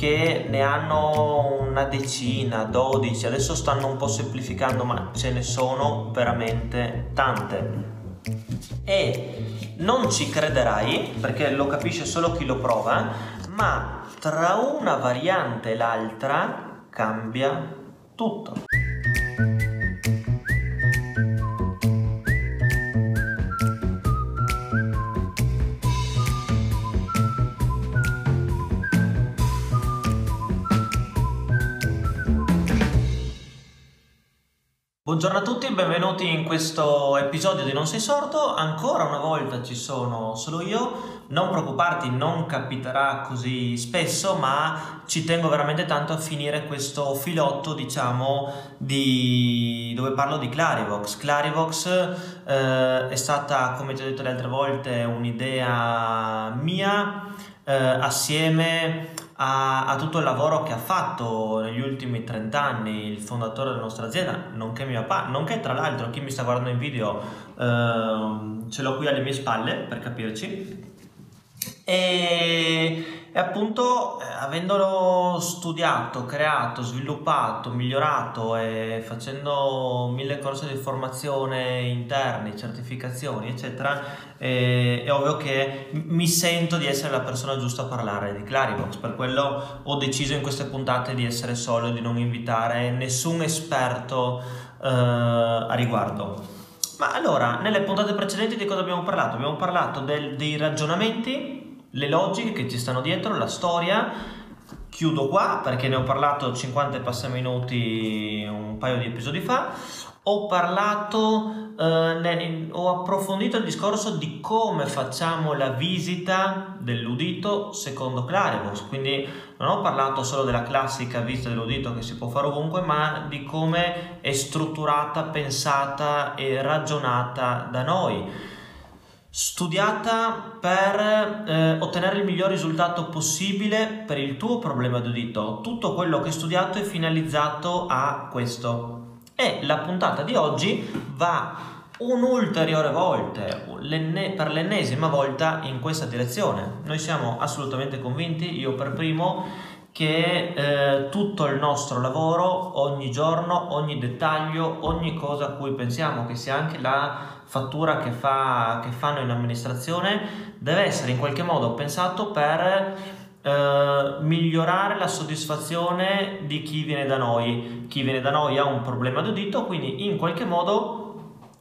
che ne hanno una decina, 12, adesso stanno un po' semplificando, ma ce ne sono veramente tante. E non ci crederai, perché lo capisce solo chi lo prova, ma tra una variante e l'altra cambia tutto. Buongiorno a tutti, benvenuti in questo episodio di Non sei sordo. Ancora una volta ci sono solo io. Non preoccuparti, non capiterà così spesso, ma ci tengo veramente tanto a finire questo filotto, diciamo, di... dove parlo di Clarivox. Clarivox eh, è stata, come ti ho detto le altre volte, un'idea mia eh, assieme a, a, tutto il lavoro che ha fatto negli ultimi 30 anni il fondatore della nostra azienda, nonché mio papà, nonché tra l'altro chi mi sta guardando in video eh, ce l'ho qui alle mie spalle per capirci. E e appunto eh, avendolo studiato, creato, sviluppato, migliorato e facendo mille corsi di formazione interni, certificazioni eccetera eh, è ovvio che mi sento di essere la persona giusta a parlare di Claribox per quello ho deciso in queste puntate di essere solo di non invitare nessun esperto eh, a riguardo ma allora, nelle puntate precedenti di cosa abbiamo parlato? Abbiamo parlato del, dei ragionamenti le logiche che ci stanno dietro, la storia. Chiudo qua perché ne ho parlato 50 e passa minuti un paio di episodi fa. Ho parlato, eh, ne, ho approfondito il discorso di come facciamo la visita dell'udito secondo Clarivos, quindi non ho parlato solo della classica visita dell'udito che si può fare ovunque, ma di come è strutturata, pensata e ragionata da noi studiata per eh, ottenere il miglior risultato possibile per il tuo problema d'udito. Tutto quello che hai studiato è finalizzato a questo. E la puntata di oggi va un'ulteriore volta, per l'ennesima volta in questa direzione. Noi siamo assolutamente convinti, io per primo, che eh, tutto il nostro lavoro, ogni giorno, ogni dettaglio, ogni cosa a cui pensiamo, che sia anche la fattura che, fa, che fanno in amministrazione, deve essere in qualche modo pensato per eh, migliorare la soddisfazione di chi viene da noi. Chi viene da noi ha un problema d'udito, quindi in qualche modo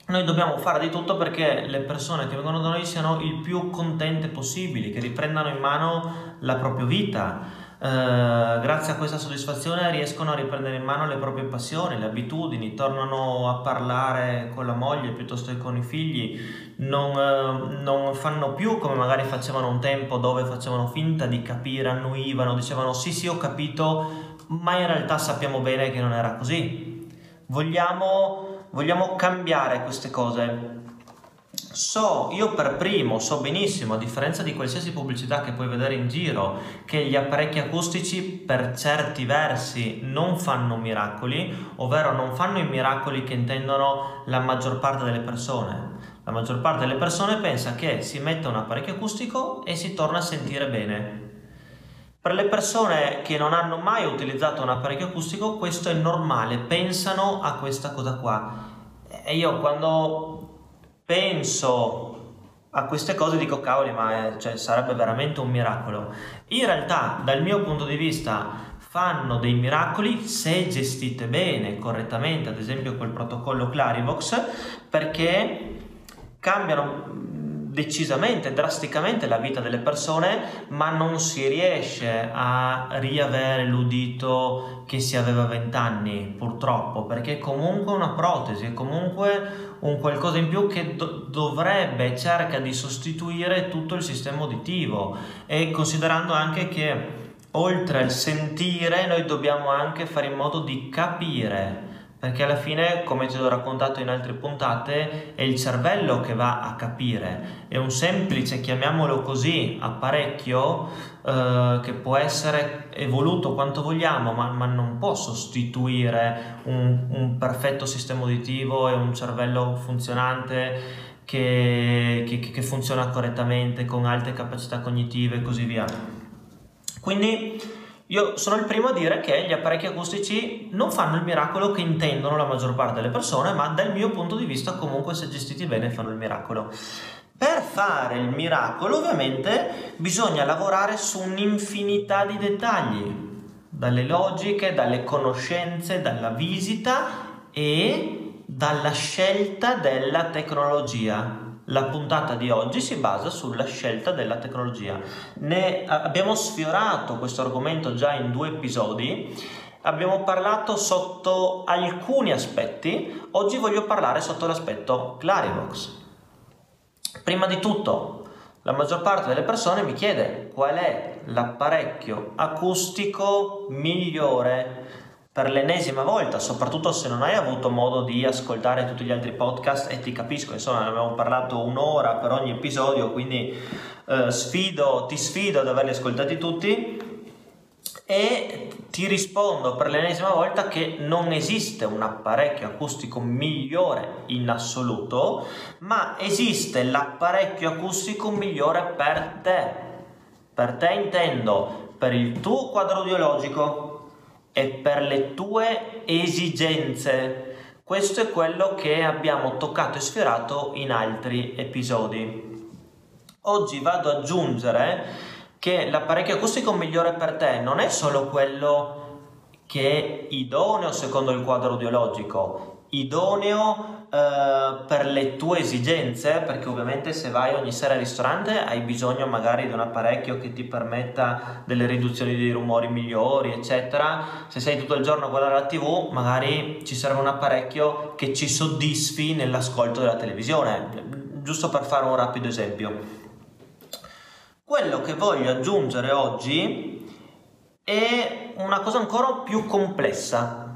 noi dobbiamo fare di tutto perché le persone che vengono da noi siano il più contente possibili, che riprendano in mano la propria vita. Eh, grazie a questa soddisfazione riescono a riprendere in mano le proprie passioni, le abitudini, tornano a parlare con la moglie piuttosto che con i figli, non, uh, non fanno più come magari facevano un tempo dove facevano finta di capire, annuivano, dicevano sì sì ho capito, ma in realtà sappiamo bene che non era così. Vogliamo, vogliamo cambiare queste cose So, io per primo so benissimo, a differenza di qualsiasi pubblicità che puoi vedere in giro, che gli apparecchi acustici per certi versi non fanno miracoli, ovvero non fanno i miracoli che intendono la maggior parte delle persone. La maggior parte delle persone pensa che si metta un apparecchio acustico e si torna a sentire bene. Per le persone che non hanno mai utilizzato un apparecchio acustico questo è normale, pensano a questa cosa qua. E io quando penso a queste cose dico cavoli ma è, cioè, sarebbe veramente un miracolo. In realtà dal mio punto di vista fanno dei miracoli se gestite bene correttamente ad esempio quel protocollo Clarivox perché cambiano decisamente, drasticamente la vita delle persone, ma non si riesce a riavere l'udito che si aveva a 20 anni, purtroppo, perché è comunque una protesi, è comunque un qualcosa in più che do- dovrebbe, cerca di sostituire tutto il sistema uditivo. E considerando anche che oltre al sentire noi dobbiamo anche fare in modo di capire perché alla fine, come ti ho raccontato in altre puntate, è il cervello che va a capire. È un semplice, chiamiamolo così, apparecchio eh, che può essere evoluto quanto vogliamo, ma, ma non può sostituire un, un, perfetto sistema uditivo e un cervello funzionante che, che, che funziona correttamente, con alte capacità cognitive e così via. Quindi Io sono il primo a dire che gli apparecchi acustici non fanno il miracolo che intendono la maggior parte delle persone, ma dal mio punto di vista comunque se gestiti bene fanno il miracolo. Per fare il miracolo ovviamente bisogna lavorare su un'infinità di dettagli, dalle logiche, dalle conoscenze, dalla visita e dalla scelta della tecnologia. La puntata di oggi si basa sulla scelta della tecnologia. Ne abbiamo sfiorato questo argomento già in due episodi. Abbiamo parlato sotto alcuni aspetti, oggi voglio parlare sotto l'aspetto Clarivox. Prima di tutto, la maggior parte delle persone mi chiede qual è l'apparecchio acustico migliore per l'ennesima volta, soprattutto se non hai avuto modo di ascoltare tutti gli altri podcast e ti capisco, insomma, ne abbiamo parlato un'ora per ogni episodio, quindi eh, sfido, ti sfido ad averli ascoltati tutti e ti rispondo per l'ennesima volta che non esiste un apparecchio acustico migliore in assoluto, ma esiste l'apparecchio acustico migliore per te. Per te intendo per il tuo quadro audiologico, e per le tue esigenze. Questo è quello che abbiamo toccato e sfiorato in altri episodi. Oggi vado ad aggiungere che l'apparecchio acustico migliore per te non è solo quello che è idoneo secondo il quadro audiologico, idoneo eh, per le tue esigenze, perché ovviamente se vai ogni sera al ristorante hai bisogno magari di un apparecchio che ti permetta delle riduzioni dei rumori migliori, eccetera. Se sei tutto il giorno a guardare la TV, magari ci serve un apparecchio che ci soddisfi nell'ascolto della televisione, giusto per fare un rapido esempio. Quello che voglio aggiungere oggi è una cosa ancora più complessa,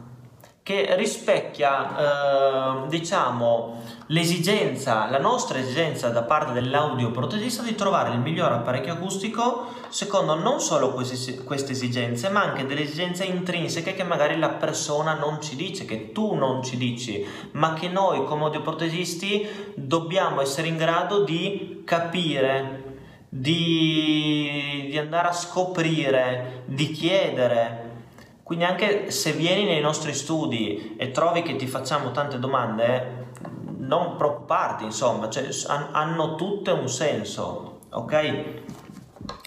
che rispecchia eh, diciamo l'esigenza, la nostra esigenza da parte dell'audioprotesista di trovare il miglior apparecchio acustico secondo non solo queste, queste esigenze ma anche delle esigenze intrinseche che magari la persona non ci dice, che tu non ci dici ma che noi come audioprotesisti dobbiamo essere in grado di capire di, di andare a scoprire, di chiedere, quindi anche se vieni nei nostri studi e trovi che ti facciamo tante domande, non preoccuparti, insomma, cioè, hanno tutte un senso, ok?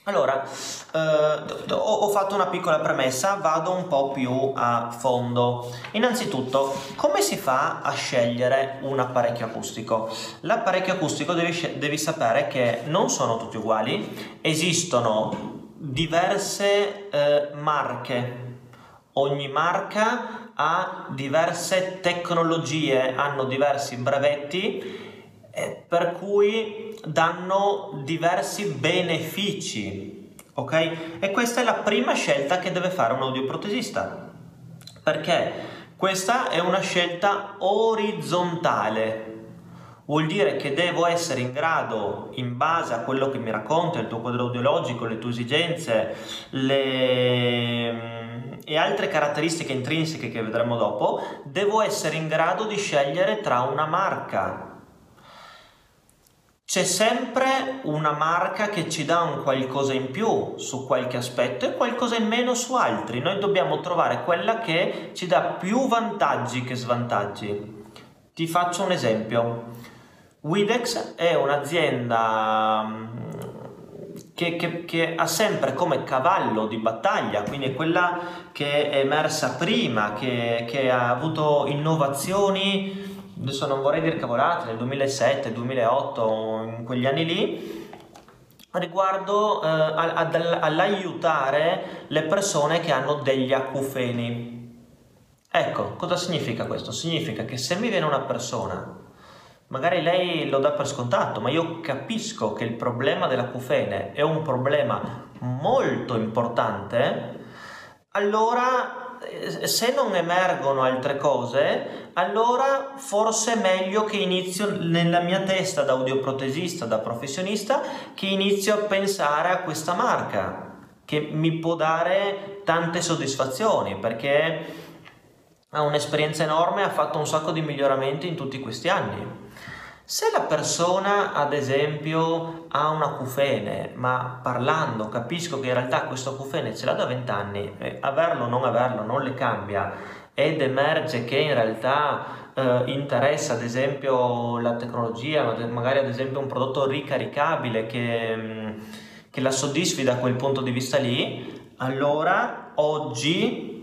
Allora, eh, ho fatto una piccola premessa, vado un po' più a fondo. Innanzitutto, come si fa a scegliere un apparecchio acustico? L'apparecchio acustico devi, devi sapere che non sono tutti uguali, esistono diverse eh, marche Ogni marca ha diverse tecnologie, hanno diversi brevetti eh, per cui danno diversi benefici. Ok? E questa è la prima scelta che deve fare un audioprotesista. Perché questa è una scelta orizzontale. Vuol dire che devo essere in grado, in base a quello che mi racconta il tuo quadro audiologico, le tue esigenze, le e altre caratteristiche intrinseche che vedremo dopo, devo essere in grado di scegliere tra una marca. C'è sempre una marca che ci dà un qualcosa in più su qualche aspetto e qualcosa in meno su altri. Noi dobbiamo trovare quella che ci dà più vantaggi che svantaggi. Ti faccio un esempio. Widex è un'azienda che, che, che, ha sempre come cavallo di battaglia, quindi quella che è emersa prima, che, che ha avuto innovazioni, adesso non vorrei dire cavolate, nel 2007, 2008, in quegli anni lì, riguardo eh, ad, all'aiutare le persone che hanno degli acufeni. Ecco, cosa significa questo? Significa che se mi viene una persona Magari lei lo dà per scontato, ma io capisco che il problema dell'acufene è un problema molto importante, allora eh, se non emergono altre cose, allora forse è meglio che inizio nella mia testa da audioprotesista, da professionista, che inizio a pensare a questa marca che mi può dare tante soddisfazioni perché ha un'esperienza enorme, ha fatto un sacco di miglioramenti in tutti questi anni. Se la persona, ad esempio, ha una cufene, ma parlando capisco che in realtà questo cufene ce l'ha da 20 anni, eh, averlo o non averlo non le cambia. Ed emerge che in realtà eh, interessa ad esempio la tecnologia, magari ad esempio un prodotto ricaricabile che, mm, che la soddisfi da quel punto di vista lì, allora oggi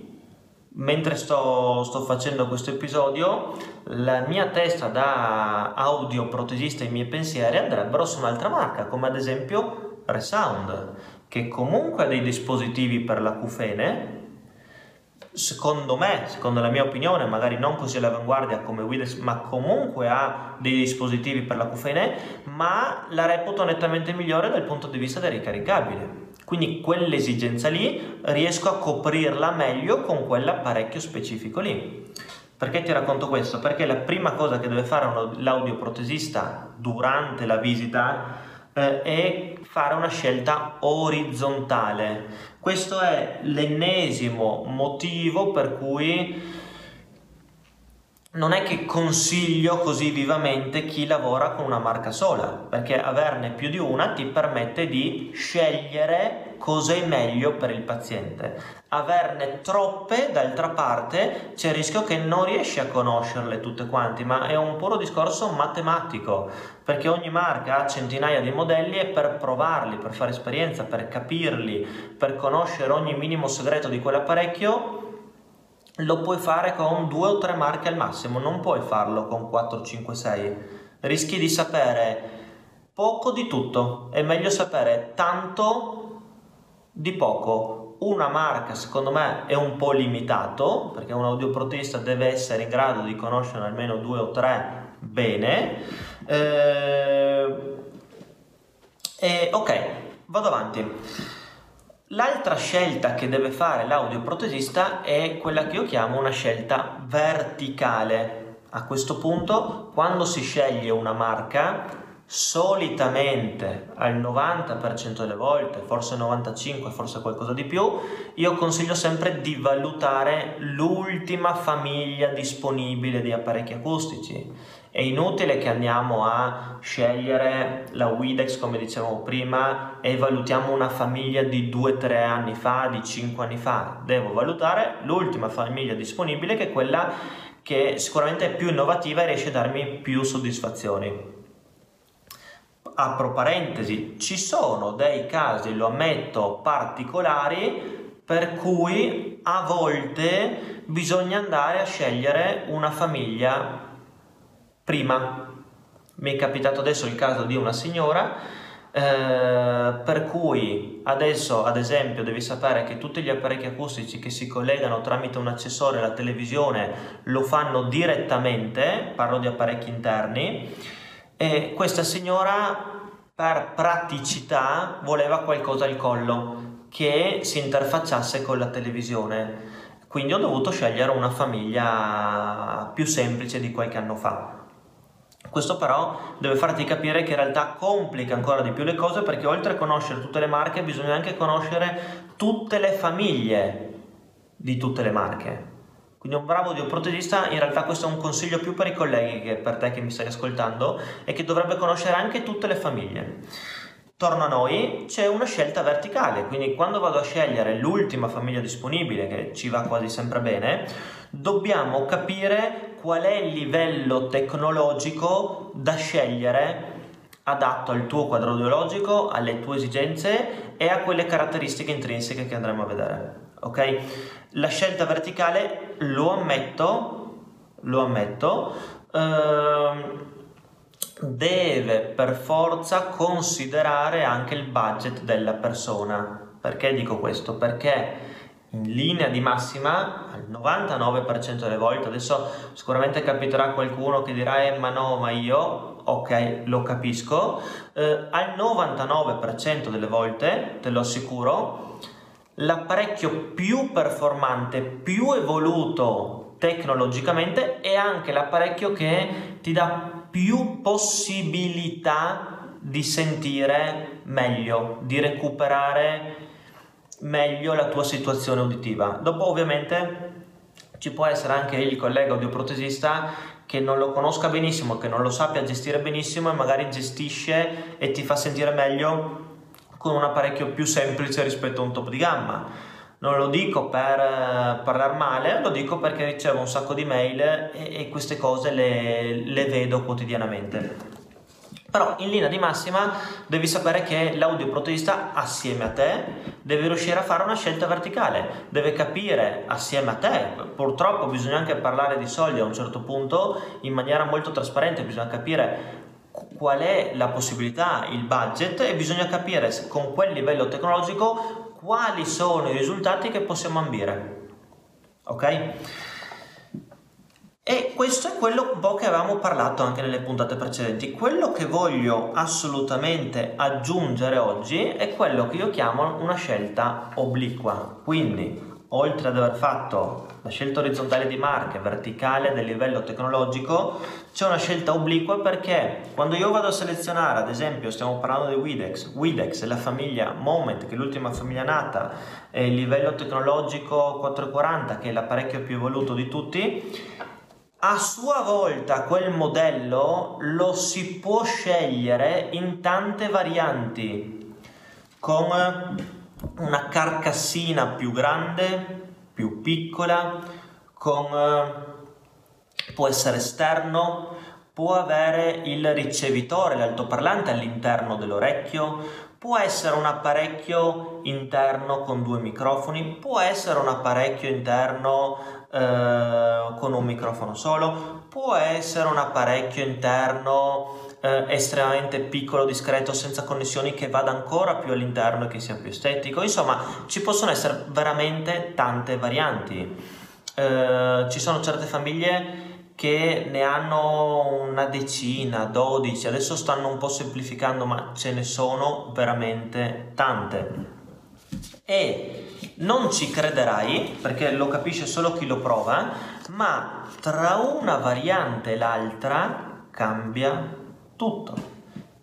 mentre sto, sto, facendo questo episodio, la mia testa da audio protesista e i miei pensieri andrebbero su un'altra marca, come ad esempio Resound, che comunque ha dei dispositivi per l'acufene, secondo me, secondo la mia opinione, magari non così all'avanguardia come Widex, ma comunque ha dei dispositivi per l'acufene, ma la reputo nettamente migliore dal punto di vista del ricaricabile. Quindi quell'esigenza lì riesco a coprirla meglio con quell'apparecchio specifico lì. Perché ti racconto questo? Perché la prima cosa che deve fare l'audioprotesista durante la visita eh, è fare una scelta orizzontale. Questo è l'ennesimo motivo per cui non è che consiglio così vivamente chi lavora con una marca sola, perché averne più di una ti permette di scegliere cosa è meglio per il paziente. Averne troppe, d'altra parte, c'è il rischio che non riesci a conoscerle tutte quanti, ma è un puro discorso matematico, perché ogni marca ha centinaia di modelli e per provarli, per fare esperienza, per capirli, per conoscere ogni minimo segreto di quell'apparecchio, lo puoi fare con due o tre marche al massimo, non puoi farlo con 4, 5, 6. Rischi di sapere poco di tutto, è meglio sapere tanto di poco. Una marca secondo me è un po' limitato, perché un audioprotista deve essere in grado di conoscere almeno due o tre bene. Eh, e, ok, vado avanti. L'altra scelta che deve fare l'audioprotesista è quella che io chiamo una scelta verticale. A questo punto, quando si sceglie una marca, solitamente al 90% delle volte, forse 95, forse qualcosa di più, io consiglio sempre di valutare l'ultima famiglia disponibile di apparecchi acustici è inutile che andiamo a scegliere la Widex come dicevamo prima e valutiamo una famiglia di 2-3 anni fa, di 5 anni fa. Devo valutare l'ultima famiglia disponibile che è quella che sicuramente è più innovativa e riesce a darmi più soddisfazioni. Apro parentesi, ci sono dei casi, lo ammetto, particolari per cui a volte bisogna andare a scegliere una famiglia prima. Mi è capitato adesso il caso di una signora eh, per cui adesso ad esempio devi sapere che tutti gli apparecchi acustici che si collegano tramite un accessorio alla televisione lo fanno direttamente, parlo di apparecchi interni, e questa signora per praticità voleva qualcosa al collo che si interfacciasse con la televisione. Quindi ho dovuto scegliere una famiglia più semplice di qualche anno fa. Questo però deve farti capire che in realtà complica ancora di più le cose perché oltre a conoscere tutte le marche bisogna anche conoscere tutte le famiglie di tutte le marche. Quindi un bravo audioprotesista, in realtà questo è un consiglio più per i colleghi che per te che mi stai ascoltando, e che dovrebbe conoscere anche tutte le famiglie. Torno a noi, c'è una scelta verticale, quindi quando vado a scegliere l'ultima famiglia disponibile, che ci va quasi sempre bene, dobbiamo capire qual è il livello tecnologico da scegliere adatto al tuo quadro ideologico, alle tue esigenze e a quelle caratteristiche intrinseche che andremo a vedere. Ok? La scelta verticale, lo ammetto, lo ammetto, ehm, deve per forza considerare anche il budget della persona. Perché dico questo? Perché in linea di massima al 99% delle volte. Adesso sicuramente capiterà qualcuno che dirà eh ma no ma io ok lo capisco. Eh, al 99% delle volte te lo assicuro l'apparecchio più performante più evoluto tecnologicamente è anche l'apparecchio che ti dà più possibilità di sentire meglio di recuperare meglio la tua situazione uditiva. Dopo ovviamente ci può essere anche il collega audioprotesista che non lo conosca benissimo, che non lo sappia gestire benissimo e magari gestisce e ti fa sentire meglio con un apparecchio più semplice rispetto a un top di gamma. Non lo dico per eh, parlare male, lo dico perché ricevo un sacco di mail e, e queste cose le, le vedo quotidianamente. Però in linea di massima devi sapere che l'audioprotesista assieme a te deve riuscire a fare una scelta verticale, deve capire assieme a te, purtroppo bisogna anche parlare di soldi a un certo punto in maniera molto trasparente, bisogna capire qual è la possibilità, il budget e bisogna capire con quel livello tecnologico quali sono i risultati che possiamo ambire. Ok? E questo è quello un po' che avevamo parlato anche nelle puntate precedenti. Quello che voglio assolutamente aggiungere oggi è quello che io chiamo una scelta obliqua. Quindi, oltre ad aver fatto la scelta orizzontale di marche, verticale del livello tecnologico, c'è una scelta obliqua perché quando io vado a selezionare, ad esempio, stiamo parlando di Widex, Widex è la famiglia Moment, che è l'ultima famiglia nata, è il livello tecnologico 440, che è l'apparecchio più evoluto di tutti, a sua volta quel modello lo si può scegliere in tante varianti, con una carcassina più grande, più piccola, con, può essere esterno, può avere il ricevitore, l'altoparlante all'interno dell'orecchio, può essere un apparecchio interno con due microfoni, può essere un apparecchio interno eh, con un microfono solo, può essere un apparecchio interno eh, estremamente piccolo, discreto, senza connessioni che vada ancora più all'interno e che sia più estetico. Insomma, ci possono essere veramente tante varianti. Eh, ci sono certe famiglie che ne hanno una decina, dodici, adesso stanno un po' semplificando, ma ce ne sono veramente tante. E non ci crederai, perché lo capisce solo chi lo prova, ma tra una variante e l'altra cambia tutto.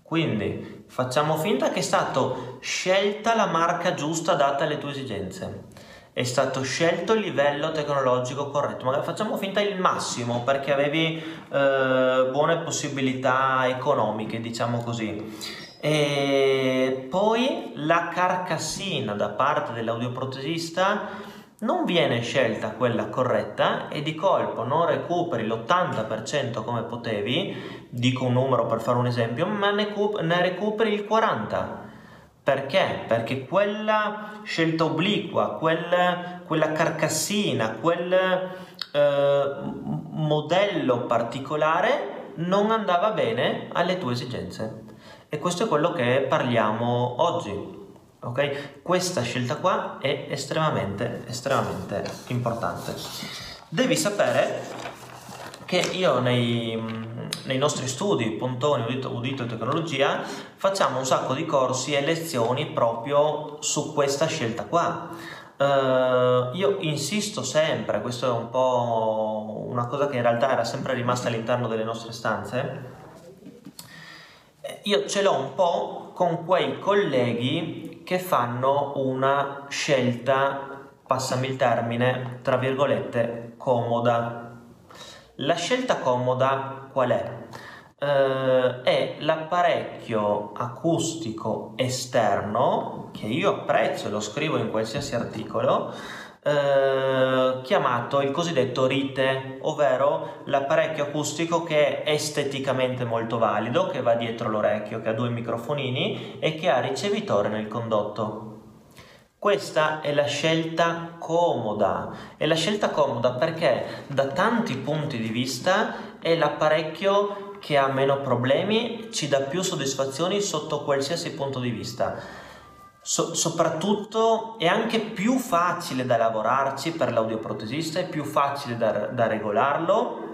Quindi facciamo finta che è stata scelta la marca giusta adatta alle tue esigenze. È stato scelto il livello tecnologico corretto, magari facciamo finta il massimo perché avevi eh, buone possibilità economiche, diciamo così e poi la carcassina da parte dell'audioprotesista non viene scelta quella corretta e di colpo non recuperi l'80% come potevi, dico un numero per fare un esempio, ma ne, ne recuperi il 40%. Perché? Perché quella scelta obliqua, quel, quella carcassina, quel eh, modello particolare non andava bene alle tue esigenze. E questo è quello che parliamo oggi. Ok? Questa scelta qua è estremamente, estremamente importante. Devi sapere che io nei, nei nostri studi, Pontoni, Udito, Udito e Tecnologia, facciamo un sacco di corsi e lezioni proprio su questa scelta qua. Uh, io insisto sempre, questo è un po' una cosa che in realtà era sempre rimasta all'interno delle nostre stanze, io ce l'ho un po' con quei colleghi che fanno una scelta, passami il termine, tra virgolette, comoda. La scelta comoda qual è? Uh, è l'apparecchio acustico esterno che io apprezzo e lo scrivo in qualsiasi articolo eh, chiamato il cosiddetto rite, ovvero l'apparecchio acustico che è esteticamente molto valido, che va dietro l'orecchio, che ha due microfonini e che ha ricevitore nel condotto. Questa è la scelta comoda, è la scelta comoda perché da tanti punti di vista è l'apparecchio che ha meno problemi, ci dà più soddisfazioni sotto qualsiasi punto di vista So, soprattutto è anche più facile da lavorarci per l'audioprotesista, è più facile da, da regolarlo.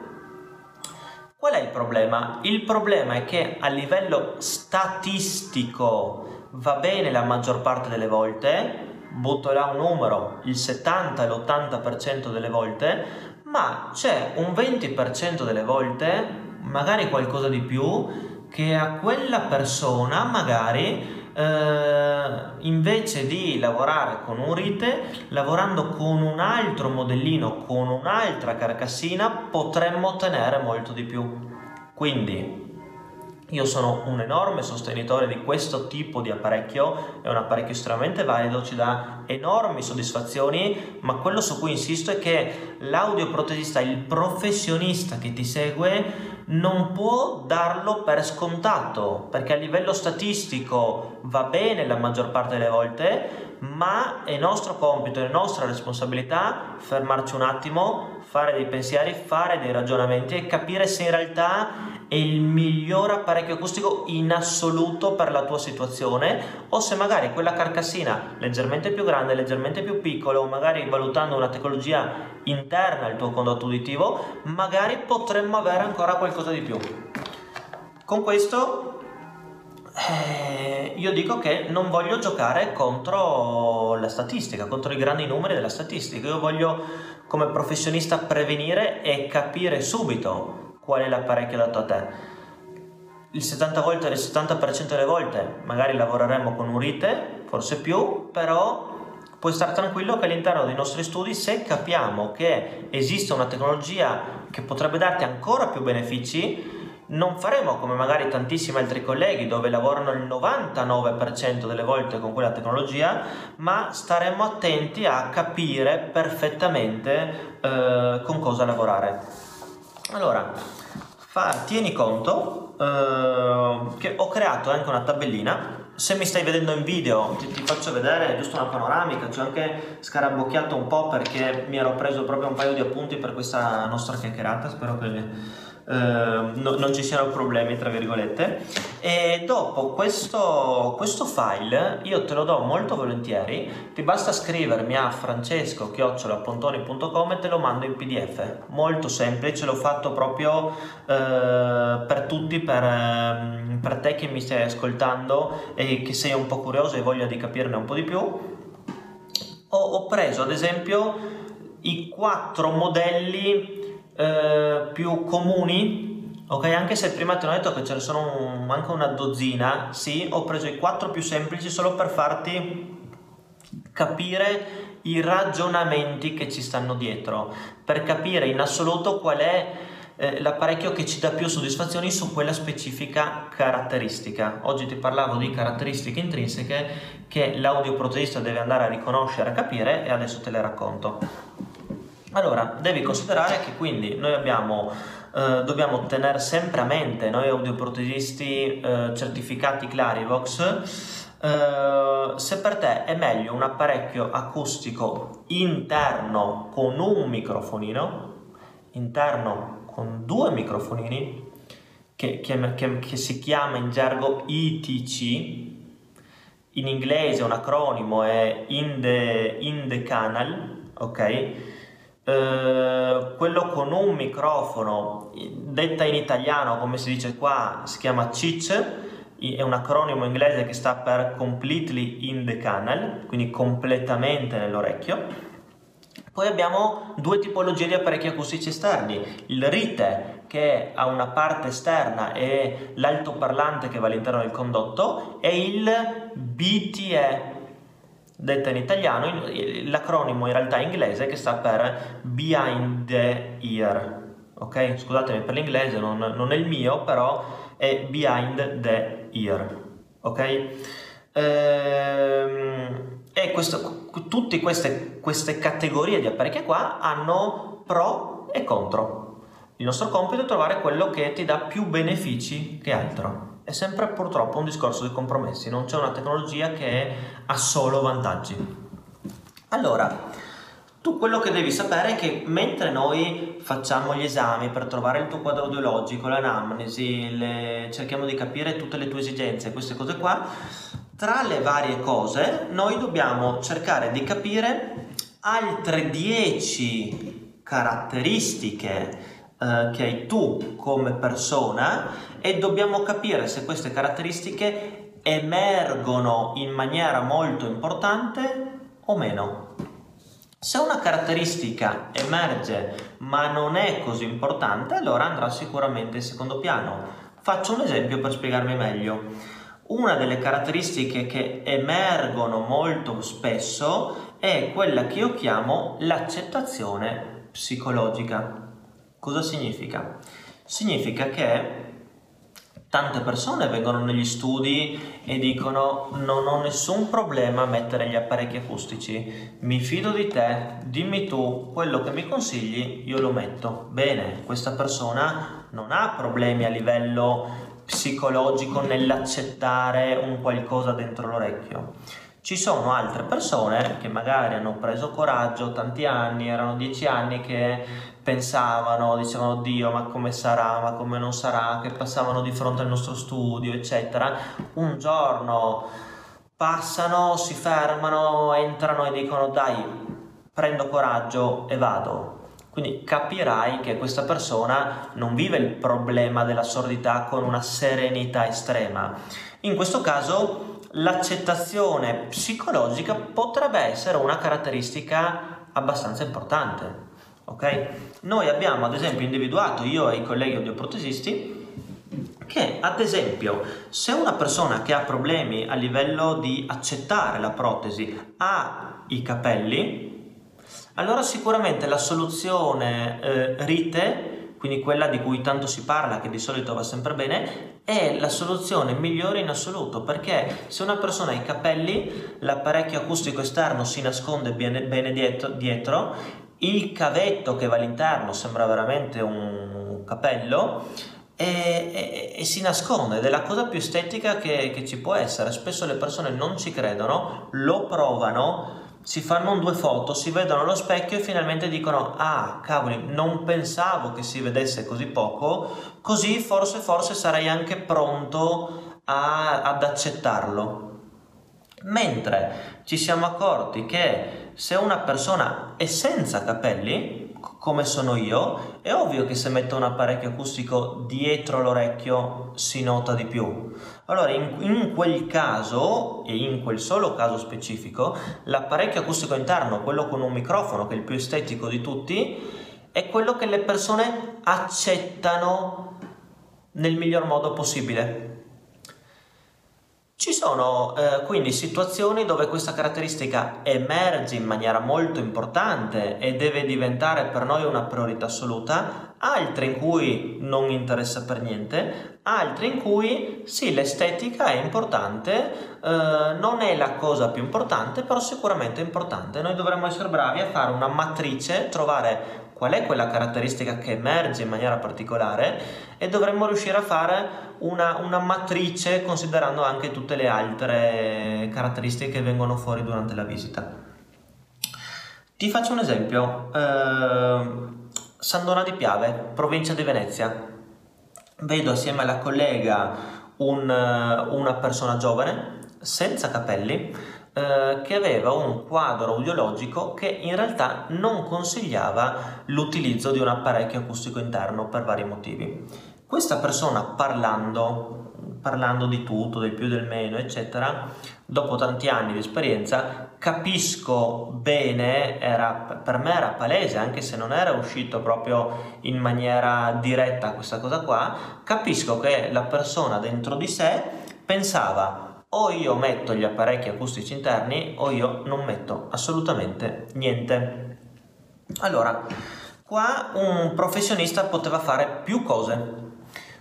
Qual è il problema? Il problema è che a livello statistico va bene la maggior parte delle volte, butto là un numero, il 70 e l'80% delle volte, ma c'è un 20% delle volte, magari qualcosa di più, che a quella persona magari eh, invece di lavorare con un rite, lavorando con un altro modellino, con un'altra carcassina, potremmo ottenere molto di più. Quindi io sono un enorme sostenitore di questo tipo di apparecchio, è un apparecchio estremamente valido, ci dà enormi soddisfazioni, ma quello su cui insisto è che l'audioprotesista, il professionista che ti segue, non può darlo per scontato, perché a livello statistico va bene la maggior parte delle volte, ma è nostro compito, è nostra responsabilità fermarci un attimo, fare dei pensieri, fare dei ragionamenti e capire se in realtà è il miglior apparecchio acustico in assoluto per la tua situazione o se magari quella carcassina leggermente più grande, leggermente più piccola o magari valutando una tecnologia interna al tuo condotto uditivo, magari potremmo avere ancora qualcosa di più. Con questo eh, io dico che non voglio giocare contro la statistica, contro i grandi numeri della statistica, io voglio come professionista prevenire e capire subito qual è l'apparecchio adatto a te. Il 70%, volte, il 70% delle volte magari lavoreremo con un rite, forse più, però puoi stare tranquillo che all'interno dei nostri studi se capiamo che esiste una tecnologia che potrebbe darti ancora più benefici, non faremo come magari tantissimi altri colleghi dove lavorano il 99% delle volte con quella tecnologia, ma staremo attenti a capire perfettamente eh, con cosa lavorare. Allora, fa, tieni conto eh, che ho creato anche una tabellina. Se mi stai vedendo in video ti, ti faccio vedere giusto una panoramica, ci ho anche scarabocchiato un po' perché mi ero preso proprio un paio di appunti per questa nostra chiacchierata, spero che no, non ci siano problemi tra virgolette. E dopo questo, questo file io te lo do molto volentieri. Ti basta scrivermi a francesco-pontoni.com e te lo mando in pdf molto semplice l'ho fatto proprio eh, per tutti per, eh, per te che mi stai ascoltando e che sei un po' curioso e voglia di capirne un po' di più. Ho preso ad esempio i quattro modelli eh, più comuni, ok? Anche se prima ti ho detto che ce ne sono un, anche una dozzina, sì, ho preso i quattro più semplici solo per farti capire i ragionamenti che ci stanno dietro, per capire in assoluto qual è eh, l'apparecchio che ci dà più soddisfazioni su quella specifica caratteristica. Oggi ti parlavo di caratteristiche intrinseche che l'audioprotesista deve andare a riconoscere, a capire e adesso te le racconto. Allora, devi considerare che quindi noi abbiamo, eh, dobbiamo tenere sempre a mente, noi audioprotesisti eh, certificati Clarivox, eh, se per te è meglio un apparecchio acustico interno con un microfonino, interno con due microfonini, che, che, che, che si chiama in gergo ITC, in inglese un acronimo è in the, in the canal, ok? Eh, quello con un microfono, detta in italiano come si dice qua, si chiama CIC, è un acronimo inglese che sta per Completely in the Canal, quindi completamente nell'orecchio. Poi abbiamo due tipologie di apparecchi acustici esterni, il RITE che ha una parte esterna e l'altoparlante che va all'interno del condotto e il BTE detta in italiano, l'acronimo in realtà è inglese che sta per Behind the Ear. Ok? Scusatemi per l'inglese, non, non, è il mio, però è Behind the Ear. Ok? Ehm, e questo, tutte queste, queste categorie di apparecchi qua hanno pro e contro. Il nostro compito è trovare quello che ti dà più benefici che altro è sempre purtroppo un discorso di compromessi, non c'è una tecnologia che ha solo vantaggi. Allora, tu quello che devi sapere è che mentre noi facciamo gli esami per trovare il tuo quadro audiologico, l'anamnesi, le... cerchiamo di capire tutte le tue esigenze, queste cose qua, tra le varie cose noi dobbiamo cercare di capire altre 10 caratteristiche eh, che hai tu come persona e dobbiamo capire se queste caratteristiche emergono in maniera molto importante o meno. Se una caratteristica emerge ma non è così importante, allora andrà sicuramente in secondo piano. Faccio un esempio per spiegarmi meglio. Una delle caratteristiche che emergono molto spesso è quella che io chiamo l'accettazione psicologica. Cosa significa? Significa che tante persone vengono negli studi e dicono non ho nessun problema a mettere gli apparecchi acustici, mi fido di te, dimmi tu quello che mi consigli, io lo metto. Bene, questa persona non ha problemi a livello psicologico nell'accettare un qualcosa dentro l'orecchio. Ci sono altre persone che magari hanno preso coraggio tanti anni, erano dieci anni che pensavano, dicevano Dio ma come sarà, ma come non sarà, che passavano di fronte al nostro studio, eccetera. Un giorno passano, si fermano, entrano e dicono dai, prendo coraggio e vado. Quindi capirai che questa persona non vive il problema della sordità con una serenità estrema. In questo caso l'accettazione psicologica potrebbe essere una caratteristica abbastanza importante. Ok? Noi abbiamo ad esempio individuato, io e i colleghi audioprotesisti, che ad esempio se una persona che ha problemi a livello di accettare la protesi ha i capelli, allora sicuramente la soluzione eh, rite quindi quella di cui tanto si parla, che di solito va sempre bene, è la soluzione migliore in assoluto, perché se una persona ha i capelli, l'apparecchio acustico esterno si nasconde bene, bene dietro, dietro, il cavetto che va all'interno sembra veramente un capello, e, e, e, si nasconde ed è la cosa più estetica che, che ci può essere. Spesso le persone non ci credono, lo provano si fanno due foto, si vedono allo specchio e finalmente dicono ah cavoli non pensavo che si vedesse così poco, così forse forse sarei anche pronto a, ad accettarlo. Mentre ci siamo accorti che se una persona è senza capelli, come sono io, è ovvio che se metto un apparecchio acustico dietro l'orecchio si nota di più. Allora, in, in, quel caso, e in quel solo caso specifico, l'apparecchio acustico interno, quello con un microfono che è il più estetico di tutti, è quello che le persone accettano nel miglior modo possibile. Ci sono eh, quindi situazioni dove questa caratteristica emerge in maniera molto importante e deve diventare per noi una priorità assoluta, altre in cui non interessa per niente, altre in cui sì, l'estetica è importante, eh, non è la cosa più importante, però sicuramente è importante. Noi dovremmo essere bravi a fare una matrice, trovare qual è quella caratteristica che emerge in maniera particolare e dovremmo riuscire a fare una, una, matrice considerando anche tutte le altre caratteristiche che vengono fuori durante la visita. Ti faccio un esempio. Eh, Sandona di Piave, provincia di Venezia. Vedo assieme alla collega un, una persona giovane, senza capelli, eh, che aveva un quadro audiologico che in realtà non consigliava l'utilizzo di un apparecchio acustico interno per vari motivi. Questa persona parlando, parlando di tutto, del più del meno, eccetera, dopo tanti anni di esperienza, capisco bene, era, per me era palese, anche se non era uscito proprio in maniera diretta questa cosa qua, capisco che la persona dentro di sé pensava o io metto gli apparecchi acustici interni o io non metto assolutamente niente. Allora, qua un professionista poteva fare più cose.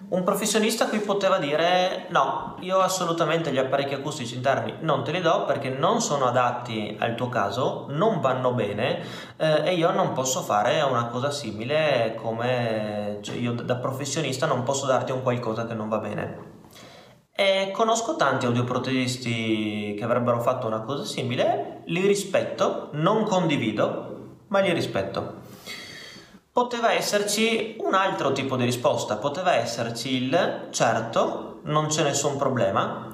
Un professionista qui poteva dire no, io assolutamente gli apparecchi acustici interni non te li do perché non sono adatti al tuo caso, non vanno bene eh, e io non posso fare una cosa simile come cioè io da professionista non posso darti un qualcosa che non va bene. E conosco tanti audioprotesisti che avrebbero fatto una cosa simile, li rispetto, non condivido, ma li rispetto. Poteva esserci un altro tipo di risposta, poteva esserci il certo, non c'è nessun problema,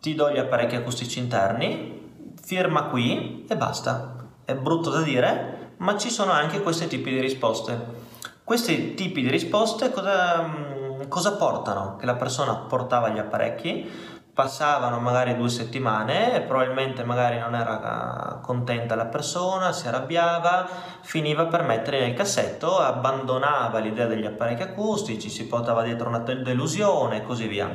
ti do gli apparecchi acustici interni, firma qui e basta. È brutto da dire, ma ci sono anche questi tipi di risposte. Questi tipi di risposte cosa cosa portano? Che la persona portava gli apparecchi, passavano magari due settimane e probabilmente magari non era contenta la persona, si arrabbiava, finiva per mettere nel cassetto, abbandonava l'idea degli apparecchi acustici, si portava dietro una delusione e così via.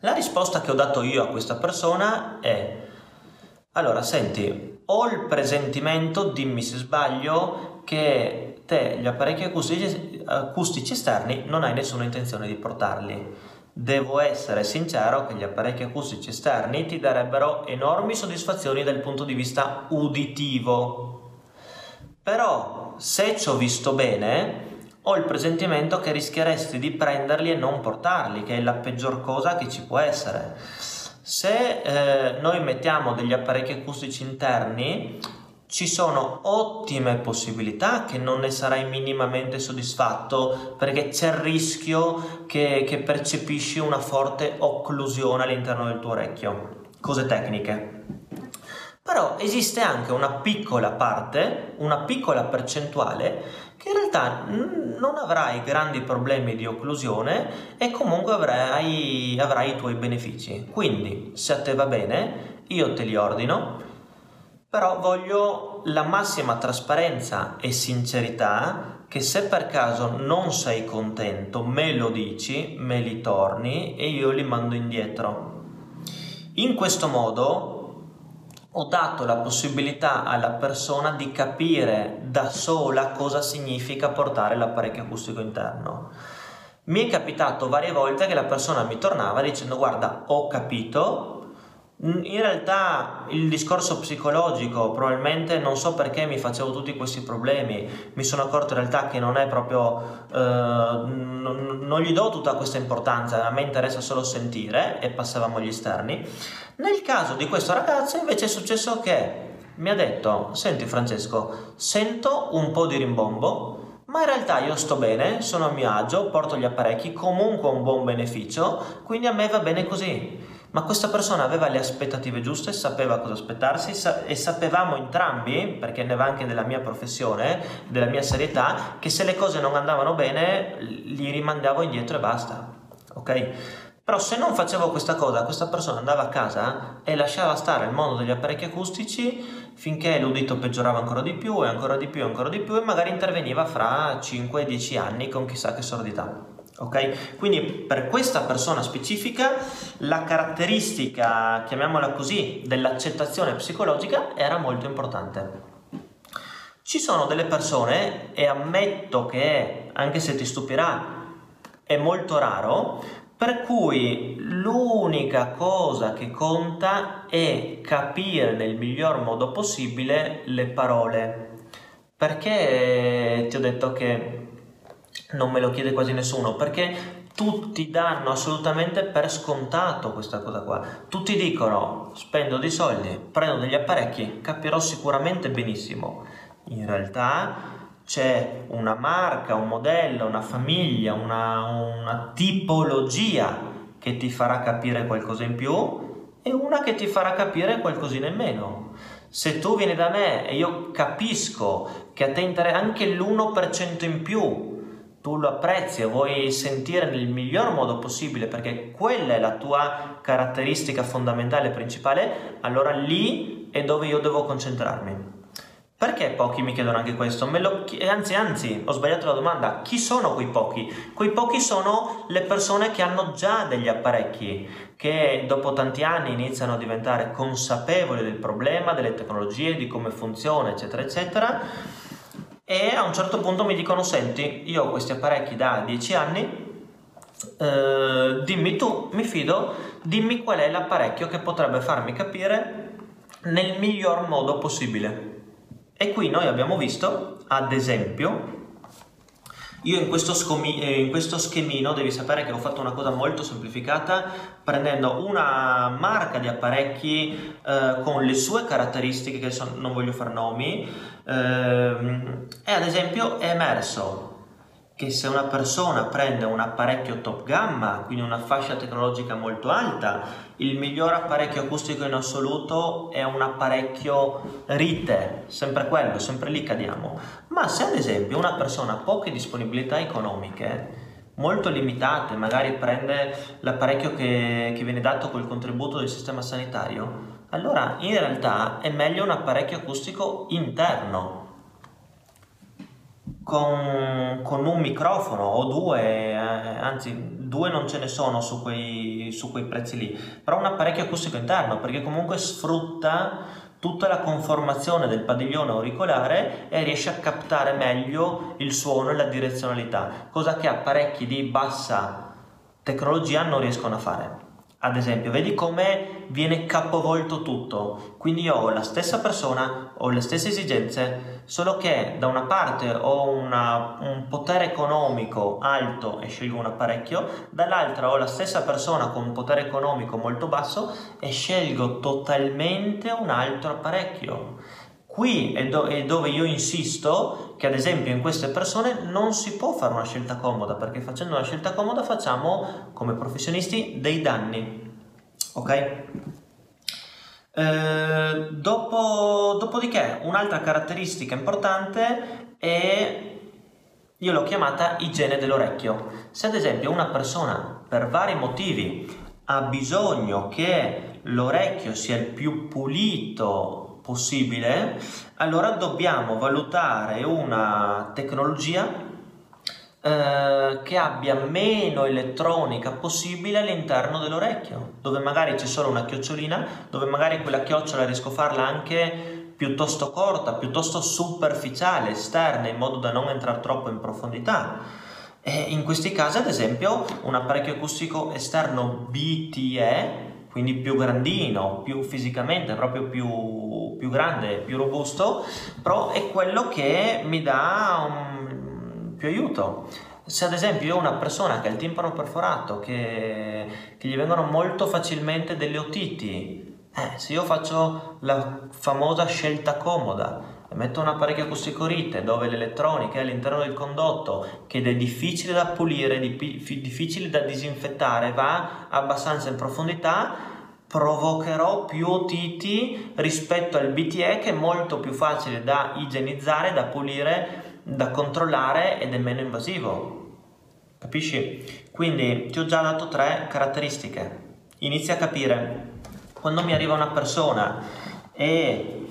La risposta che ho dato io a questa persona è allora senti, ho il presentimento, dimmi se sbaglio, che te gli apparecchi acustici, acustici esterni non hai nessuna intenzione di portarli. Devo essere sincero che gli apparecchi acustici esterni ti darebbero enormi soddisfazioni dal punto di vista uditivo. Però se ci ho visto bene, ho il presentimento che rischieresti di prenderli e non portarli, che è la peggior cosa che ci può essere. Se eh, noi mettiamo degli apparecchi acustici interni, ci sono ottime possibilità che non ne sarai minimamente soddisfatto perché c'è il rischio che, che percepisci una forte occlusione all'interno del tuo orecchio. Cose tecniche. Però esiste anche una piccola parte, una piccola percentuale che in realtà non avrai grandi problemi di occlusione e comunque avrai, avrai i tuoi benefici. Quindi, se a te va bene, io te li ordino, però voglio la massima trasparenza e sincerità che se per caso non sei contento me lo dici, me li torni e io li mando indietro. In questo modo ho dato la possibilità alla persona di capire da sola cosa significa portare l'apparecchio acustico interno. Mi è capitato varie volte che la persona mi tornava dicendo guarda ho capito, in realtà il discorso psicologico probabilmente non so perché mi facevo tutti questi problemi, mi sono accorto in realtà che non è proprio, eh, non, non gli do tutta questa importanza, a me interessa solo sentire e passavamo agli esterni. Nel caso di questo ragazzo invece è successo che mi ha detto, senti Francesco, sento un po' di rimbombo, ma in realtà io sto bene, sono a mio agio, porto gli apparecchi, comunque un buon beneficio, quindi a me va bene così ma questa persona aveva le aspettative giuste, sapeva cosa aspettarsi e sapevamo entrambi, perché ne va anche della mia professione, della mia serietà, che se le cose non andavano bene li rimandavo indietro e basta. Ok? Però se non facevo questa cosa, questa persona andava a casa e lasciava stare il mondo degli apparecchi acustici finché l'udito peggiorava ancora di più e ancora di più e ancora di più e magari interveniva fra 5-10 anni con chissà che sordità. Ok? Quindi per questa persona specifica la caratteristica, chiamiamola così, dell'accettazione psicologica era molto importante. Ci sono delle persone, e ammetto che, anche se ti stupirà, è molto raro, per cui l'unica cosa che conta è capire nel miglior modo possibile le parole. Perché ti ho detto che non me lo chiede quasi nessuno perché tutti danno assolutamente per scontato questa cosa qua. Tutti dicono spendo dei soldi, prendo degli apparecchi, capirò sicuramente benissimo. In realtà c'è una marca, un modello, una famiglia, una, una tipologia che ti farà capire qualcosa in più e una che ti farà capire qualcosina in meno. Se tu vieni da me e io capisco che a te interessa anche l'1% in più tu lo apprezzi e vuoi sentire nel miglior modo possibile perché quella è la tua caratteristica fondamentale principale, allora lì è dove io devo concentrarmi. Perché pochi mi chiedono anche questo? Lo, anzi, anzi, ho sbagliato la domanda. Chi sono quei pochi? Quei pochi sono le persone che hanno già degli apparecchi, che dopo tanti anni iniziano a diventare consapevoli del problema, delle tecnologie, di come funziona, eccetera, eccetera e a un certo punto mi dicono senti io ho questi apparecchi da 10 anni eh, dimmi tu mi fido dimmi qual è l'apparecchio che potrebbe farmi capire nel miglior modo possibile. E qui noi abbiamo visto ad esempio io in questo, scomi, in questo, schemino devi sapere che ho fatto una cosa molto semplificata prendendo una marca di apparecchi eh, con le sue caratteristiche che son, non voglio fare nomi eh, e ad esempio è emerso che se una persona prende un apparecchio top gamma, quindi una fascia tecnologica molto alta, il miglior apparecchio acustico in assoluto è un apparecchio Rite, sempre quello, sempre lì cadiamo. Ma se ad esempio una persona ha poche disponibilità economiche, molto limitate, magari prende l'apparecchio che, che viene dato col contributo del sistema sanitario, allora in realtà è meglio un apparecchio acustico interno con, con, un microfono o due, eh, anzi due non ce ne sono su quei, su quei prezzi lì, però un apparecchio acustico interno perché comunque sfrutta tutta la conformazione del padiglione auricolare e riesce a captare meglio il suono e la direzionalità, cosa che apparecchi di bassa tecnologia non riescono a fare. Ad esempio, vedi come viene capovolto tutto. Quindi io ho la stessa persona, ho le stesse esigenze, solo che da una parte ho una, un potere economico alto e scelgo un apparecchio, dall'altra ho la stessa persona con un potere economico molto basso e scelgo totalmente un altro apparecchio. Qui è, do- è, dove io insisto che ad esempio in queste persone non si può fare una scelta comoda perché facendo una scelta comoda facciamo come professionisti dei danni. Ok? Eh, dopo, dopodiché un'altra caratteristica importante è, io l'ho chiamata igiene dell'orecchio. Se ad esempio una persona per vari motivi ha bisogno che l'orecchio sia il più pulito possibile, allora dobbiamo valutare una tecnologia eh, che abbia meno elettronica possibile all'interno dell'orecchio, dove magari c'è solo una chiocciolina, dove magari quella chiocciola riesco a farla anche piuttosto corta, piuttosto superficiale, esterna, in modo da non entrare troppo in profondità. E in questi casi, ad esempio, un apparecchio acustico esterno BTE quindi più grandino, più fisicamente, proprio più, più grande, più robusto, però è quello che mi dà un, più aiuto. Se ad esempio io ho una persona che ha il timpano perforato, che, che gli vengono molto facilmente delle otiti, eh, se io faccio la famosa scelta comoda, metto un apparecchio acustico rite dove l'elettronica è all'interno del condotto che è difficile da pulire, difficile da disinfettare, va abbastanza in profondità, provocherò più otiti rispetto al BTE che è molto più facile da igienizzare, da pulire, da controllare ed è meno invasivo. Capisci? Quindi ti ho già dato tre caratteristiche. Inizia a capire quando mi arriva una persona e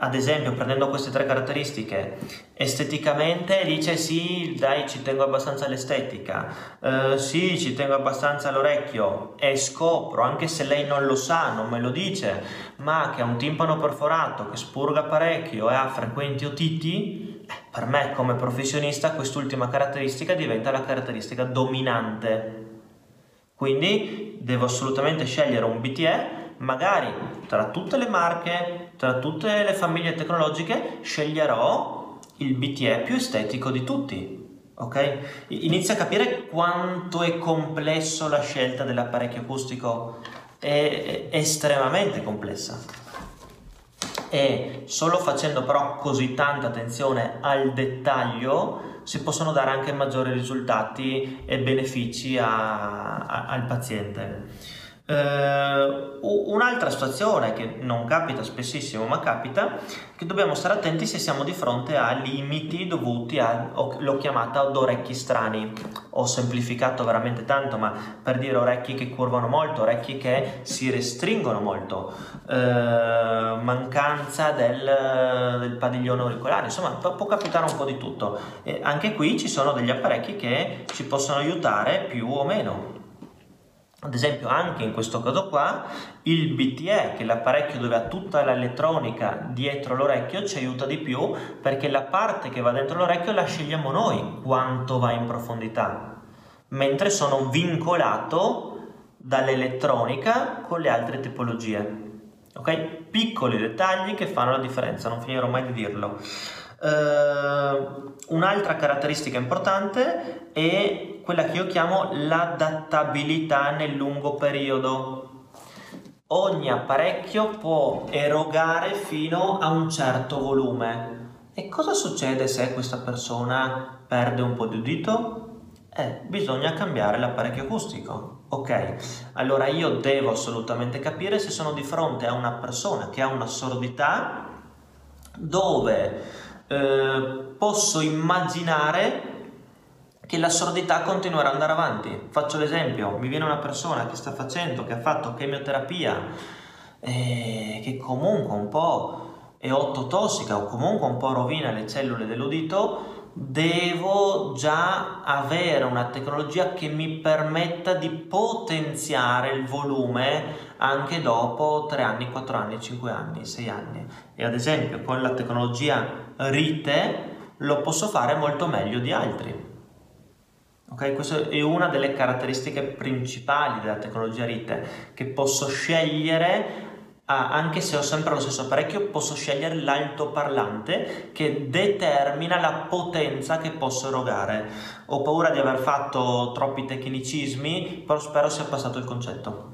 ad esempio prendendo queste tre caratteristiche esteticamente dice sì dai ci tengo abbastanza all'estetica. Uh, sì ci tengo abbastanza all'orecchio. E scopro anche se lei non lo sa non me lo dice ma che ha un timpano perforato che spurga parecchio e ha frequenti otiti eh, per me come professionista quest'ultima caratteristica diventa la caratteristica dominante. Quindi devo assolutamente scegliere un BTE magari tra tutte le marche, tra tutte le famiglie tecnologiche, sceglierò il BTE più estetico di tutti. Ok? Inizia a capire quanto è complesso la scelta dell'apparecchio acustico. È estremamente complessa. E solo facendo però così tanta attenzione al dettaglio si possono dare anche maggiori risultati e benefici a, a, al paziente. Uh, un'altra situazione che non capita spessissimo ma capita che dobbiamo stare attenti se siamo di fronte a limiti dovuti a l'ho chiamata ad orecchi strani. Ho semplificato veramente tanto ma per dire orecchi che curvano molto orecchi che si restringono molto. Uh, mancanza del, del, padiglione auricolare insomma può capitare un po' di tutto. E anche qui ci sono degli apparecchi che ci possono aiutare più o meno ad esempio anche in questo caso qua il BTE, che è l'apparecchio dove ha tutta l'elettronica dietro l'orecchio, ci aiuta di più perché la parte che va dentro l'orecchio la scegliamo noi quanto va in profondità, mentre sono vincolato dall'elettronica con le altre tipologie. Ok? Piccoli dettagli che fanno la differenza, non finirò mai di dirlo. Uh, un'altra caratteristica importante è quella che io chiamo l'adattabilità nel lungo periodo. Ogni apparecchio può erogare fino a un certo volume. E cosa succede se questa persona perde un po' di udito? Eh, bisogna cambiare l'apparecchio acustico. Ok, allora io devo assolutamente capire se sono di fronte a una persona che ha una sordità dove eh, posso immaginare che la sordità continuerà ad andare avanti. Faccio l'esempio, mi viene una persona che sta facendo, che ha fatto chemioterapia, eh, che comunque un po' è ottotossica o comunque un po' rovina le cellule dell'udito, devo già avere una tecnologia che mi permetta di potenziare il volume anche dopo 3 anni, 4 anni, 5 anni, 6 anni. E ad esempio con la tecnologia Rite lo posso fare molto meglio di altri. Ok, questa è una delle caratteristiche principali della tecnologia Rite, che posso scegliere Ah, anche se ho sempre lo stesso apparecchio, posso scegliere l'altoparlante che determina la potenza che posso erogare. Ho paura di aver fatto troppi tecnicismi, però spero sia passato il concetto.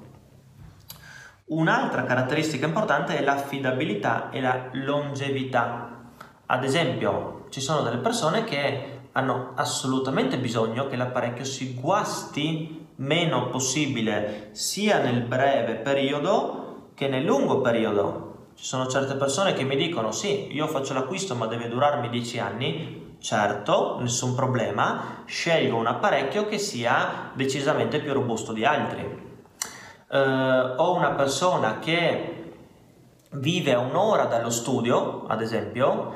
Un'altra caratteristica importante è l'affidabilità e la longevità. Ad esempio, ci sono delle persone che hanno assolutamente bisogno che l'apparecchio si guasti meno possibile sia nel breve periodo che nel lungo periodo. Ci sono certe persone che mi dicono sì, io faccio l'acquisto ma deve durarmi 10 anni, certo, nessun problema, scelgo un apparecchio che sia decisamente più robusto di altri. Uh, ho una persona che vive a un'ora dallo studio, ad esempio,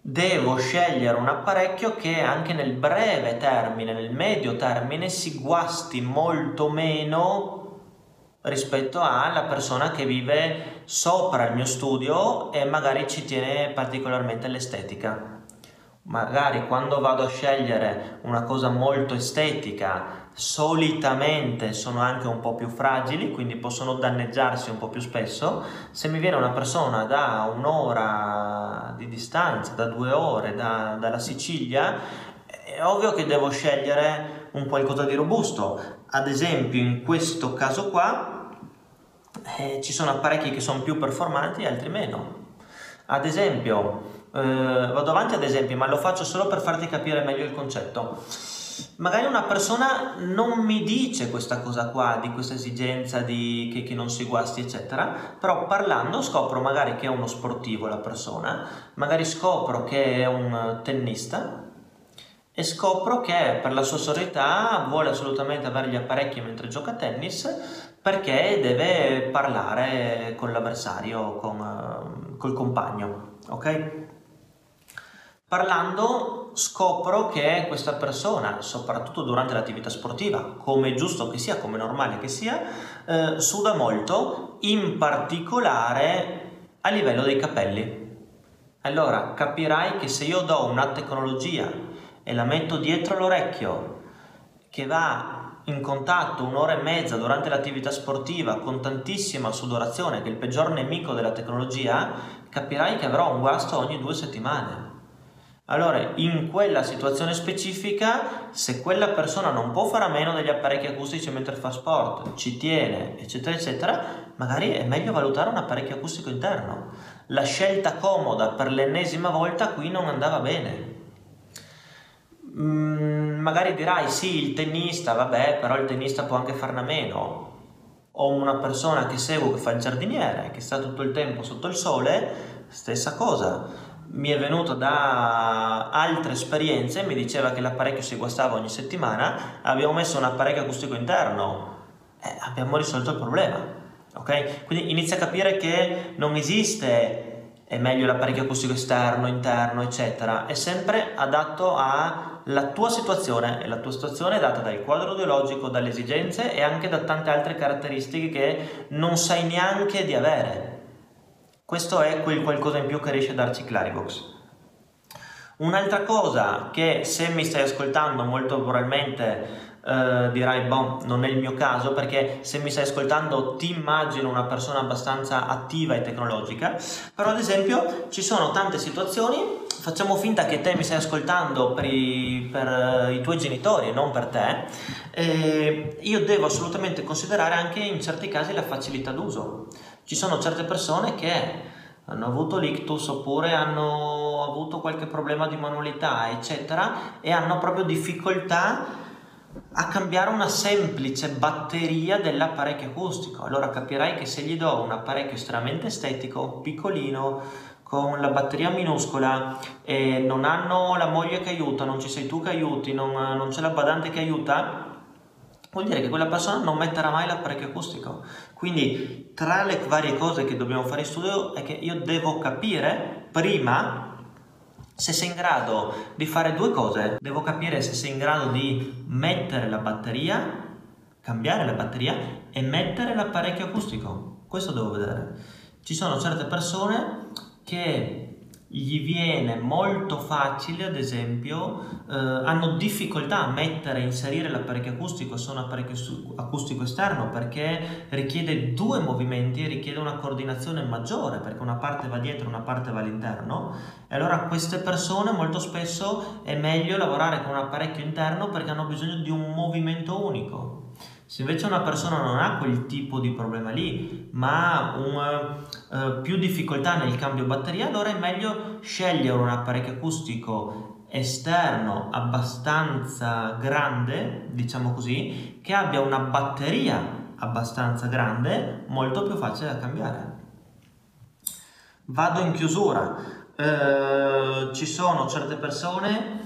devo scegliere un apparecchio che anche nel breve termine, nel medio termine, si guasti molto meno rispetto alla persona che vive sopra il mio studio e magari ci tiene particolarmente l'estetica. Magari quando vado a scegliere una cosa molto estetica, solitamente sono anche un po' più fragili, quindi possono danneggiarsi un po' più spesso. Se mi viene una persona da un'ora di distanza, da due ore da, dalla Sicilia, ovvio che devo scegliere un qualcosa di robusto. Ad esempio, in questo caso qua eh, ci sono apparecchi che sono più performanti e altri meno. Ad esempio, eh, vado avanti ad esempio, ma lo faccio solo per farti capire meglio il concetto. Magari una persona non mi dice questa cosa qua, di questa esigenza di, che, che non si guasti, eccetera, però parlando scopro magari che è uno sportivo la persona, magari scopro che è un tennista, e scopro che per la sua solidità vuole assolutamente avere gli apparecchi mentre gioca a tennis perché deve parlare con l'avversario, con, uh, col compagno, ok? Parlando scopro che questa persona, soprattutto durante l'attività sportiva, come giusto che sia, come normale che sia, eh, suda molto, in particolare a livello dei capelli. Allora capirai che se io do una tecnologia e la metto dietro l'orecchio che va in contatto un'ora e mezza durante l'attività sportiva con tantissima sudorazione, che è il peggior nemico della tecnologia, capirai che avrò un guasto ogni due settimane. Allora, in quella situazione specifica, se quella persona non può fare a meno degli apparecchi acustici mentre fa sport, ci tiene, eccetera, eccetera, magari è meglio valutare un apparecchio acustico interno. La scelta comoda per l'ennesima volta qui non andava bene Mm, magari dirai sì, il tennista, vabbè, però il tennista può anche farne a meno. Ho una persona che seguo che fa il giardiniere, che sta tutto il tempo sotto il sole, stessa cosa. Mi è venuto da altre esperienze, mi diceva che l'apparecchio si guastava ogni settimana, abbiamo messo un apparecchio acustico interno, eh, abbiamo risolto il problema. Ok? Quindi inizia a capire che non esiste è meglio l'apparecchio acustico esterno, interno, eccetera, è sempre adatto alla tua situazione e la tua situazione è data dal quadro ideologico, dalle esigenze e anche da tante altre caratteristiche che non sai neanche di avere. Questo è quel qualcosa in più che riesce a darci Claribox. Un'altra cosa che se mi stai ascoltando molto probabilmente Uh, dirai, boh, non è il mio caso, perché se mi stai ascoltando ti immagino una persona abbastanza attiva e tecnologica, però ad esempio ci sono tante situazioni, facciamo finta che te mi stai ascoltando per i, per i tuoi genitori e non per te, e io devo assolutamente considerare anche in certi casi la facilità d'uso. Ci sono certe persone che hanno avuto l'ictus oppure hanno avuto qualche problema di manualità, eccetera, e hanno proprio difficoltà a cambiare una semplice batteria dell'apparecchio acustico. Allora capirai che se gli do un apparecchio estremamente estetico, piccolino, con la batteria minuscola e non hanno la moglie che aiuta, non ci sei tu che aiuti, non, non c'è la badante che aiuta, vuol dire che quella persona non metterà mai l'apparecchio acustico. Quindi tra le varie cose che dobbiamo fare in studio è che io devo capire prima Se sei in grado di fare due cose, devo capire se sei in grado di mettere la batteria, cambiare la batteria e mettere l'apparecchio acustico. Questo devo vedere. Ci sono certe persone che gli viene molto facile, ad esempio, eh, hanno difficoltà a mettere e inserire l'apparecchio acustico su un apparecchio acustico esterno perché richiede due movimenti e richiede una coordinazione maggiore perché una parte va dietro e una parte va all'interno e allora queste persone molto spesso è meglio lavorare con un apparecchio interno perché hanno bisogno di un movimento unico se invece una persona non ha quel tipo di problema lì, ma ha un, uh, più difficoltà nel cambio batteria, allora è meglio scegliere un apparecchio acustico esterno abbastanza grande, diciamo così, che abbia una batteria abbastanza grande, molto più facile da cambiare. Vado in chiusura. Uh, ci sono certe persone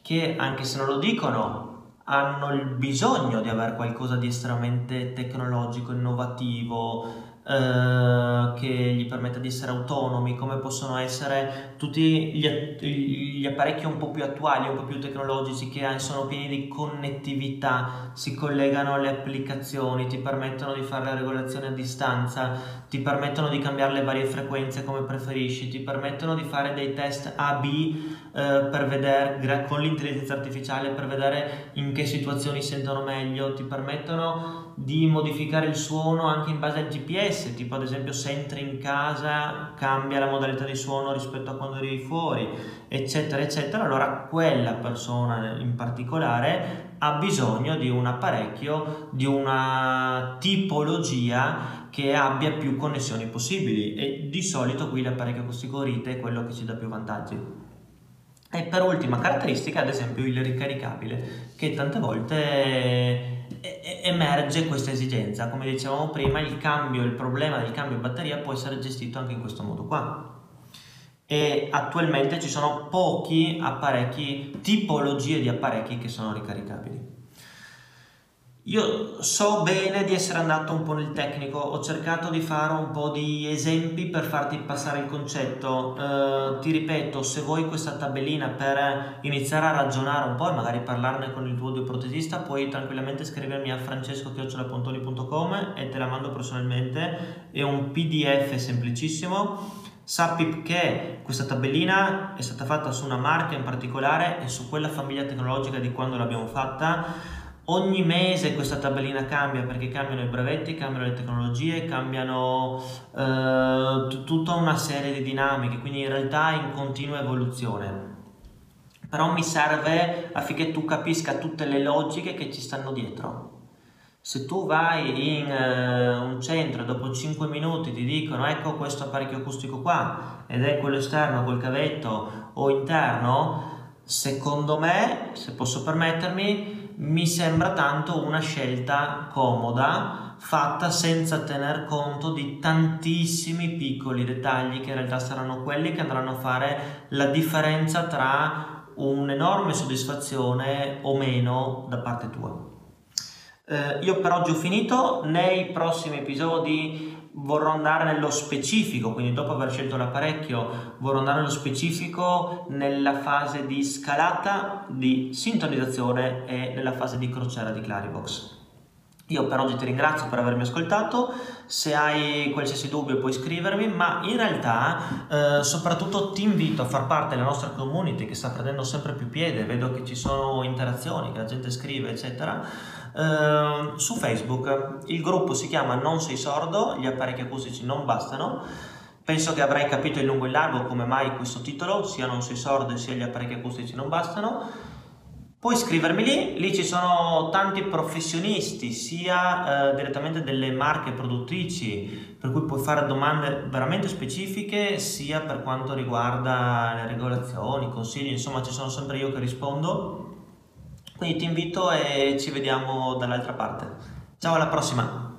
che, anche se non lo dicono, hanno il bisogno di avere qualcosa di estremamente tecnologico, innovativo, eh, che gli permetta di essere autonomi, come possono essere tutti gli, gli, apparecchi un po' più attuali, un po' più tecnologici che sono pieni di connettività, si collegano alle applicazioni, ti permettono di fare la regolazione a distanza, ti permettono di cambiare le varie frequenze come preferisci, ti permettono di fare dei test A-B eh, per vedere con l'intelligenza artificiale per vedere in che situazioni sentono meglio, ti permettono di modificare il suono anche in base al GPS, tipo ad esempio se entri in casa cambia la modalità di suono rispetto a quando arrivi fuori, eccetera, eccetera, allora quella persona in particolare ha bisogno di un apparecchio, di una tipologia che abbia più connessioni possibili e di solito qui l'apparecchio acustico Rite è quello che ci dà più vantaggi. E per ultima caratteristica, ad esempio, il ricaricabile, che tante volte emerge questa esigenza. Come dicevamo prima, il cambio, il problema del cambio batteria può essere gestito anche in questo modo qua. E attualmente ci sono pochi apparecchi, tipologie di apparecchi che sono ricaricabili. Io so bene di essere andato un po' nel tecnico, ho cercato di fare un po' di esempi per farti passare il concetto. Eh, ti ripeto, se vuoi questa tabellina per iniziare a ragionare un po' e magari parlarne con il tuo audioprodesista, puoi tranquillamente scrivermi a francesco.com e te la mando personalmente. È un PDF semplicissimo. Sappi che questa tabellina è stata fatta su una marca in particolare e su quella famiglia tecnologica di quando l'abbiamo fatta Ogni mese questa tabellina cambia perché cambiano i brevetti, cambiano le tecnologie, cambiano eh, tutta una serie di dinamiche, quindi in realtà è in continua evoluzione. Però mi serve affinché tu capisca tutte le logiche che ci stanno dietro. Se tu vai in uh, un centro e dopo 5 minuti ti dicono ecco questo apparecchio acustico qua ed è quello esterno col cavetto o interno, secondo me, se posso permettermi, mi sembra tanto una scelta comoda fatta senza tener conto di tantissimi piccoli dettagli che in realtà saranno quelli che andranno a fare la differenza tra un'enorme soddisfazione o meno da parte tua. Eh, io per oggi ho finito, nei prossimi episodi vorrò andare nello specifico, quindi dopo aver scelto l'apparecchio vorrò andare nello specifico nella fase di scalata, di sintonizzazione e nella fase di crociera di Claribox. Io per oggi ti ringrazio per avermi ascoltato, se hai qualsiasi dubbio puoi scrivermi, ma in realtà eh, soprattutto ti invito a far parte della nostra community che sta prendendo sempre più piede, vedo che ci sono interazioni, che la gente scrive eccetera, eh, su Facebook il gruppo si chiama Non sei sordo, gli apparecchi acustici non bastano, penso che avrai capito in lungo e in largo come mai questo titolo, sia Non sei sordo sia gli apparecchi acustici non bastano, Puoi scrivermi lì, lì ci sono tanti professionisti, sia eh, direttamente delle marche produttrici, per cui puoi fare domande veramente specifiche, sia per quanto riguarda le regolazioni, i consigli, insomma ci sono sempre io che rispondo. Quindi ti invito e ci vediamo dall'altra parte. Ciao alla prossima!